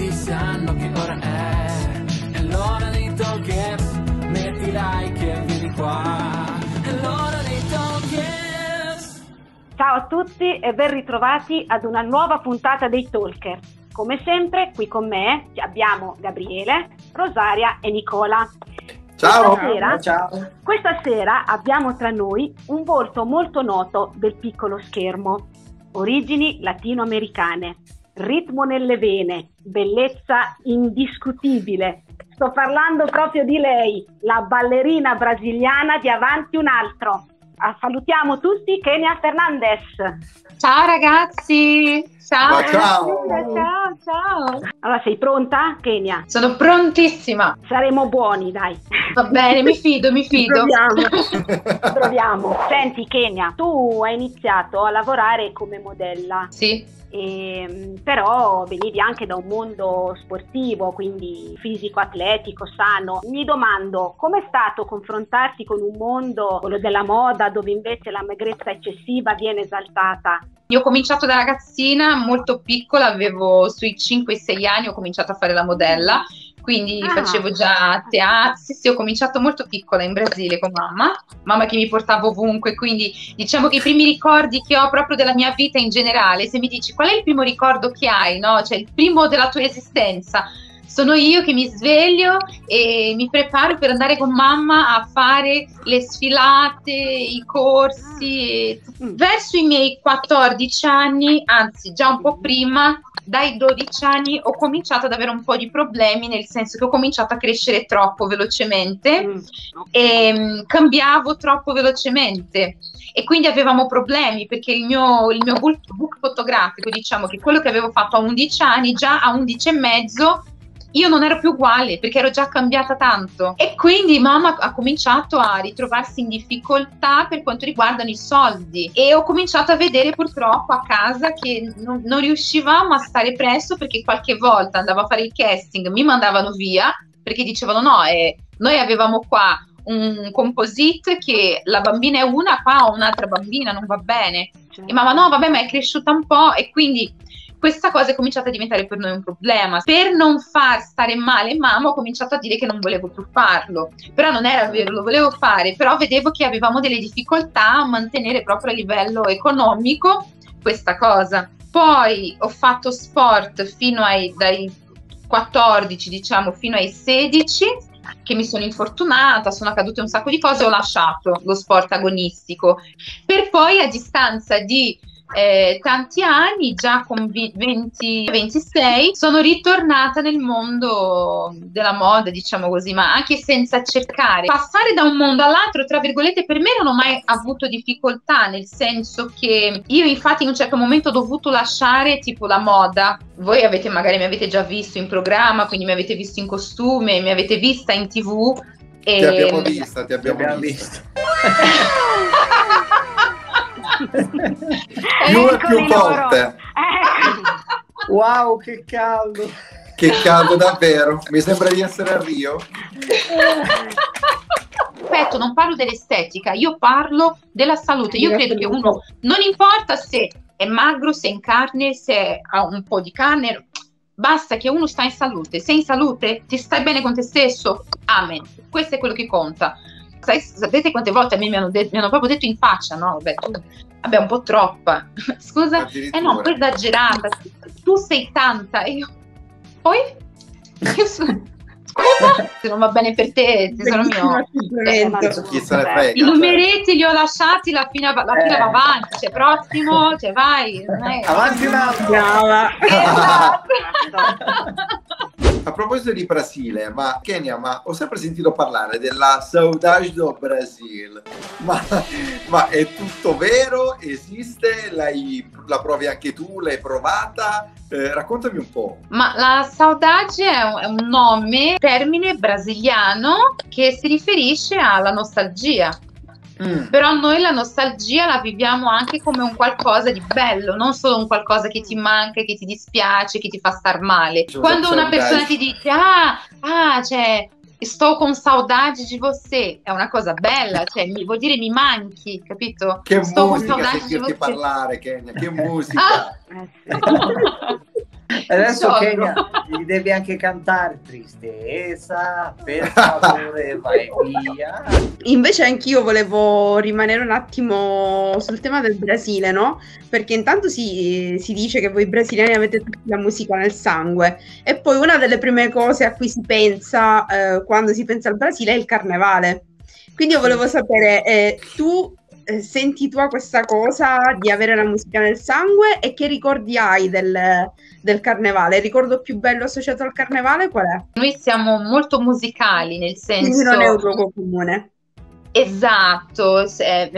tutti sanno che ora è, è l'ora dei talkers, metti like e vieni qua, è l'ora dei talkers. Ciao a tutti e ben ritrovati ad una nuova puntata dei Talker. Come sempre, qui con me abbiamo Gabriele, Rosaria e Nicola. Ciao. Questa sera, Ciao. questa sera abbiamo tra noi un volto molto noto del piccolo schermo. Origini latinoamericane, ritmo nelle vene, bellezza indiscutibile. Sto parlando proprio di lei, la ballerina brasiliana di Avanti un altro. Ah, salutiamo tutti Kenia Fernandez. Ciao ragazzi, ciao. Ciao. ciao, ciao. Allora, sei pronta, Kenia? Sono prontissima. Saremo buoni, dai. Va bene, mi fido, mi fido. Proviamo. Proviamo. Senti, Kenia, tu hai iniziato a lavorare come modella. Sì, E, però venivi anche da un mondo sportivo, quindi fisico, atletico, sano. Mi domando com'è stato confrontarsi con un mondo, quello della moda, dove invece la magrezza eccessiva viene esaltata. io ho cominciato da ragazzina molto piccola, avevo sui 5-6 anni, ho cominciato a fare la modella, quindi Ah. facevo già teatro, sì, sì, ho cominciato molto piccola in Brasile con mamma, mamma che mi portava ovunque, quindi diciamo che i primi ricordi che ho proprio della mia vita in generale, se mi dici qual è il primo ricordo che hai, no? Cioè il primo della tua esistenza, sono io che mi sveglio e mi preparo per andare con mamma a fare le sfilate, i corsi. Mm. Verso i miei 14 anni, anzi già un po' prima, dai 12 anni ho cominciato ad avere un po' di problemi, nel senso che ho cominciato a crescere troppo velocemente Mm. e mm, cambiavo troppo velocemente e quindi avevamo problemi perché il mio, il mio book, book fotografico, diciamo che quello che avevo fatto a 11 anni, già a 11 e mezzo io non ero più uguale perché ero già cambiata tanto. E quindi mamma ha cominciato a ritrovarsi in difficoltà per quanto riguardano i soldi. E ho cominciato a vedere purtroppo a casa che non, non riuscivamo a stare presto perché qualche volta andavo a fare il casting, mi mandavano via perché dicevano no, eh, noi avevamo qua un composite che la bambina è una, qua ho un'altra bambina, non va bene. E mamma no, vabbè, ma è cresciuta un po' e quindi questa cosa è cominciata a diventare per noi un problema. Per non far stare male mamma ho cominciato a dire che non volevo più farlo, però non era vero, lo volevo fare, però vedevo che avevamo delle difficoltà a mantenere proprio a livello economico questa cosa. Poi ho fatto sport fino ai dai 14, diciamo, fino ai 16 che mi sono infortunata, sono accadute un sacco di cose, ho lasciato lo sport agonistico per poi a distanza di eh, tanti anni, già con vi- 20, 26, sono ritornata nel mondo della moda, diciamo così, ma anche senza cercare. Passare da un mondo all'altro, tra virgolette, per me non ho mai avuto difficoltà, nel senso che io infatti in un certo momento ho dovuto lasciare tipo la moda. Voi avete magari mi avete già visto in programma, quindi mi avete visto in costume, mi avete vista in tv. E... Ti abbiamo vista, ti abbiamo, abbiamo vista. Eh, Più e più loro. volte. Ecco. Wow, che caldo! Che caldo davvero. Mi sembra di essere a Rio. ripeto, non parlo dell'estetica, io parlo della salute. Io credo che uno, non importa se è magro, se è in carne, se ha un po' di carne, basta che uno sta in salute. Se in salute, ti stai bene con te stesso, amen. Questo è quello che conta. Sai- sapete quante volte a me mi hanno, de- mi hanno proprio detto in faccia, no? Vabbè, tu, vabbè, un po' troppa. Scusa? Eh no, un po' esagerata. Tu sei tanta. E io, poi? Io sono- Scusa? Se non va bene per te, tesoro mio. Frega. I numeretti li ho lasciati, la fila, la fila Eh. va avanti, cioè prossimo, cioè vai. Avanti un altro! Brava. Esatto. A proposito di Brasile, ma Kenya, ma ho sempre sentito parlare della Saudade do Brasil. Ma, ma è tutto vero? Esiste? L'hai- la provi anche tu? L'hai provata? Eh, raccontami un po'. Ma la saudade è un, è un nome, termine brasiliano che si riferisce alla nostalgia. Mm. Però noi la nostalgia la viviamo anche come un qualcosa di bello, non solo un qualcosa che ti manca, che ti dispiace, che ti fa star male. Giusto, Quando una persona ti dice, ah, ah, cioè, sto con saudade di você, è una cosa bella, cioè, mi- vuol dire mi manchi, capito? Che sto con musica saudade di sentirti parlare, Kenya, che musica. Ah, Eh. Adesso. Kenya, gli devi anche cantare tristezza, per favore vai via. Invece anch'io volevo rimanere un attimo sul tema del Brasile, no? Perché intanto si, si dice che voi brasiliani avete tutta la musica nel sangue e poi una delle prime cose a cui si pensa eh, quando si pensa al Brasile è il carnevale. Quindi io volevo sapere, eh, tu eh, senti tu questa cosa di avere la musica nel sangue e che ricordi hai del, del carnevale? Il ricordo più bello associato al carnevale qual è? Noi siamo molto musicali, nel senso... Quindi non è un luogo comune. Esatto, è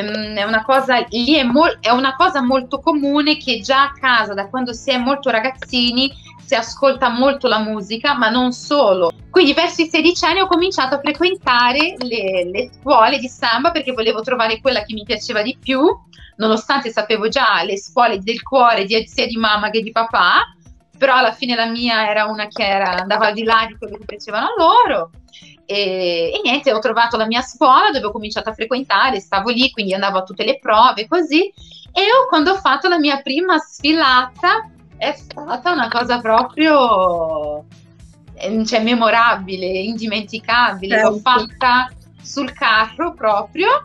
una, cosa, lì è, mo- è una cosa molto comune che già a casa, da quando si è molto ragazzini, si ascolta molto la musica, ma non solo. Quindi verso i 16 anni ho cominciato a frequentare le, le scuole di samba perché volevo trovare quella che mi piaceva di più, nonostante sapevo già le scuole del cuore di, sia di mamma che di papà, però alla fine la mia era una che era, andava al di là di quello che piacevano a loro. E, e, niente, ho trovato la mia scuola dove ho cominciato a frequentare, stavo lì, quindi andavo a tutte le prove così. E io, quando ho fatto la mia prima sfilata è stata una cosa proprio eh, cioè, memorabile, indimenticabile. L'ho certo. fatta sul carro proprio.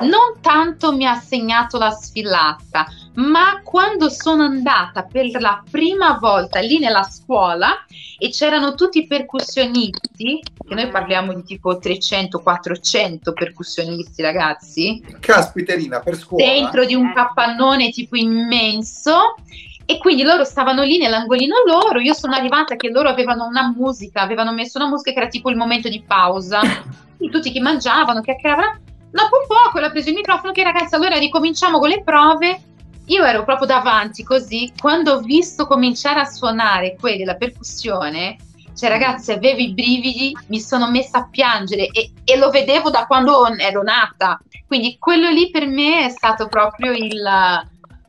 Non tanto mi ha segnato la sfilata, ma quando sono andata per la prima volta lì nella scuola e c'erano tutti i percussionisti, che noi parliamo di tipo 300-400 percussionisti ragazzi. Caspiterina, per scuola. Dentro di un capannone tipo immenso e quindi loro stavano lì nell'angolino loro, io sono arrivata che loro avevano una musica, avevano messo una musica che era tipo il momento di pausa, tutti che mangiavano, chiacchieravano, dopo un po' quello ha preso il microfono che ragazzi allora ricominciamo con le prove, io ero proprio davanti così, quando ho visto cominciare a suonare quelli della percussione, cioè ragazzi avevo i brividi, mi sono messa a piangere e, e lo vedevo da quando ero nata, quindi quello lì per me è stato proprio il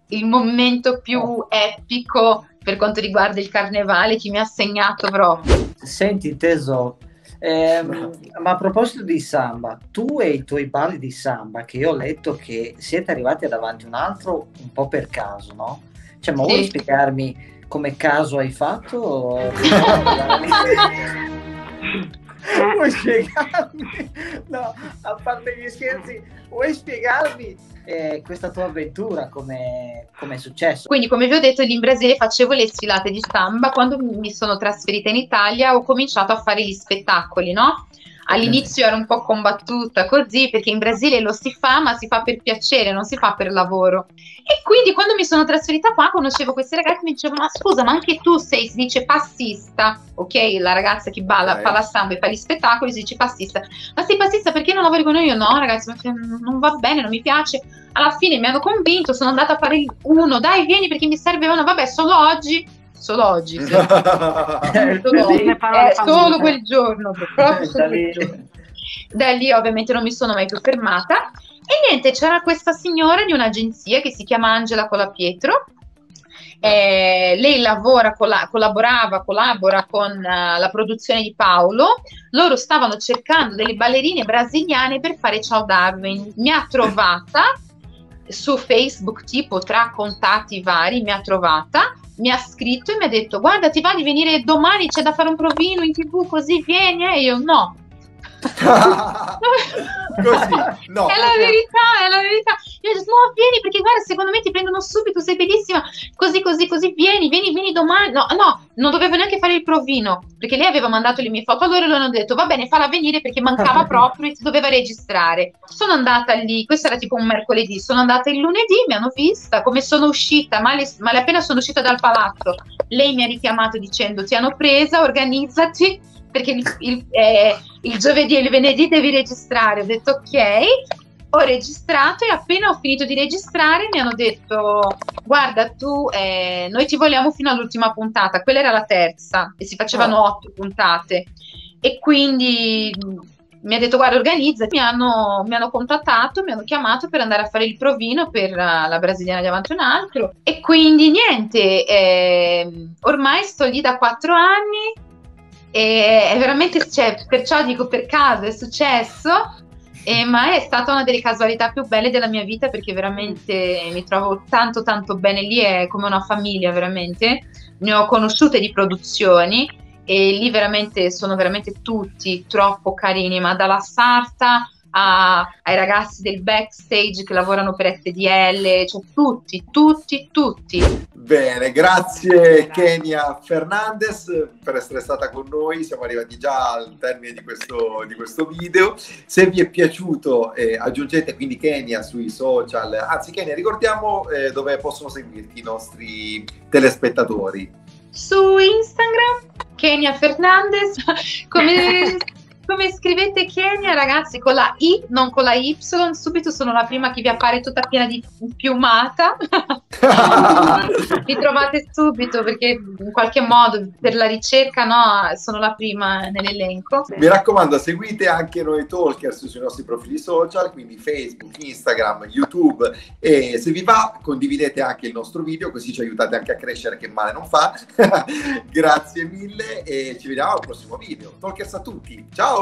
il momento più epico per quanto riguarda il carnevale che mi ha segnato proprio. Senti Teso, ehm, ma a proposito di samba, tu e i tuoi balli di samba, che io ho letto che siete arrivati davanti a un altro un po' per caso, no? Cioè, ma sì. vuoi spiegarmi come caso hai fatto? vuoi spiegarmi? No, a parte gli scherzi, vuoi spiegarmi eh, questa tua avventura, come è successo? Quindi, come vi ho detto, in Brasile facevo le sfilate di samba. Quando mi sono trasferita in Italia ho cominciato a fare gli spettacoli, no? All'inizio ero un po' combattuta così perché in Brasile lo si fa, ma si fa per piacere, non si fa per lavoro. E quindi quando mi sono trasferita qua conoscevo questi ragazzi e mi dicevano: Ma scusa, ma anche tu sei, si dice passista, ok? La ragazza che balla, fa la samba e fa gli spettacoli, si dice passista. Ma sei passista perché non lavori con noi? Io no, ragazzi, non va bene, non mi piace. Alla fine mi hanno convinto, sono andata a fare uno, dai, vieni perché mi servevano, vabbè, solo oggi solo oggi, sì. solo, oggi. Eh, solo quel giorno, proprio solo quel giorno. Da lì ovviamente non mi sono mai più fermata e niente, c'era questa signora di un'agenzia che si chiama Angela Colapietro. Eh, lei lavora, colla- collaborava, collabora con uh, la produzione di Paolo. Loro stavano cercando delle ballerine brasiliane per fare Ciao Darwin. Mi ha trovata su Facebook, tipo tra contatti vari, mi ha trovata mi ha scritto e mi ha detto guarda ti va di venire domani c'è da fare un provino in tv così vieni e io no Così, no. È la verità, è la verità. Io ho detto, no, vieni perché guarda, secondo me ti prendono subito, sei bellissima. Così, così, così, vieni, vieni, vieni domani. No, no, non dovevo neanche fare il provino perché lei aveva mandato le mie foto. Allora loro hanno detto, va bene, falla venire perché mancava proprio e si doveva registrare. Sono andata lì, questo era tipo un mercoledì. Sono andata il lunedì, mi hanno vista come sono uscita, male, male appena sono uscita dal palazzo. Lei mi ha richiamato dicendo, ti hanno presa, organizzati perché il, il, eh, il giovedì e il venerdì devi registrare. Ho detto ok, ho registrato e appena ho finito di registrare mi hanno detto guarda tu eh, noi ti vogliamo fino all'ultima puntata. Quella era la terza e si facevano oh. otto puntate. E quindi mi ha detto guarda organizzati. Mi hanno, mi hanno contattato mi hanno chiamato per andare a fare il provino per uh, la brasiliana di avanti un altro. E quindi niente eh, ormai sto lì da quattro anni e è veramente, cioè, perciò dico per caso è successo, eh, ma è stata una delle casualità più belle della mia vita perché veramente mi trovo tanto tanto bene lì, è come una famiglia veramente. Ne ho conosciute di produzioni e lì veramente sono veramente tutti troppo carini, ma dalla sarta a- ai ragazzi del backstage che lavorano per FDL, cioè tutti, tutti, tutti. Bene, grazie Kenia Fernandez per essere stata con noi. Siamo arrivati già al termine di questo, di questo video. Se vi è piaciuto, eh, aggiungete quindi Kenia sui social. Anzi, Kenia, ricordiamo eh, dove possono seguirti i nostri telespettatori. Su Instagram, Kenia Fernandez, come, come scrivete Kenia ragazzi con la I, non con la Y, subito sono la prima che vi appare tutta piena di piumata. Mi trovate subito perché in qualche modo per la ricerca no, sono la prima nell'elenco. Mi raccomando, seguite anche noi Talkers sui nostri profili social, quindi Facebook, Instagram, YouTube e se vi va condividete anche il nostro video così ci aiutate anche a crescere che male non fa. Grazie mille e ci vediamo al prossimo video. Talkers a tutti, ciao!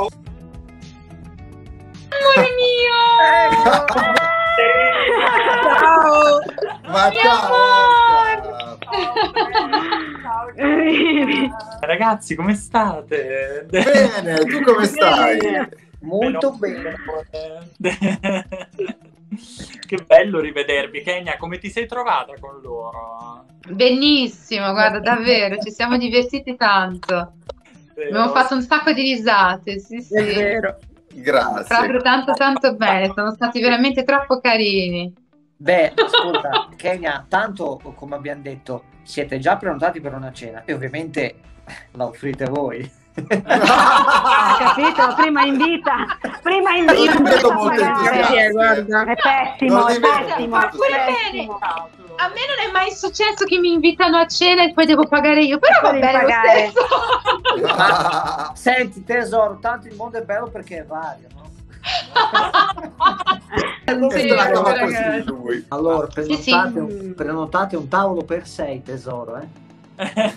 Amore mio! Ciao! Ma ciao! Ragazzi, come state? Bene, tu come stai? Bene. Molto bene. che bello rivedervi. Kenya, come ti sei trovata con loro? Benissimo, guarda, davvero, ci siamo divertiti tanto. Abbiamo fatto un sacco di risate, sì, sì. È vero. Grazie. Proprio tanto tanto bene, sono stati veramente troppo carini. Beh, ascolta, Kenya, tanto come abbiamo detto, siete già prenotati per una cena e ovviamente la offrite voi. Capito? Prima invita, prima invita. È pessimo, Non è pessimo, è pure pessimo. A me non è mai successo che mi invitano a cena e poi devo pagare io, però va bene lo pagare. stesso. Senti tesoro, tanto il mondo è bello perché è vario, no? Sì, così lui. Allora, Sì, sì. prenotate, Un, prenotate un tavolo per sei, tesoro, eh?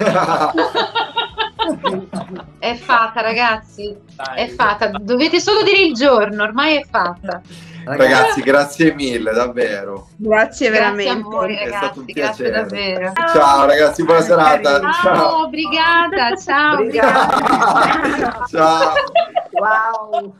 È fatta, ragazzi, Dai. è fatta. Dovete solo dire il giorno, ormai è fatta. Ragazzi, grazie mille, davvero. Grazie Grazie veramente. a voi, È stato un ragazzi, grazie piacere. davvero. Ciao ragazzi, buona serata. Ciao. Ciao, brigata, ciao, brigata. Ciao. Wow!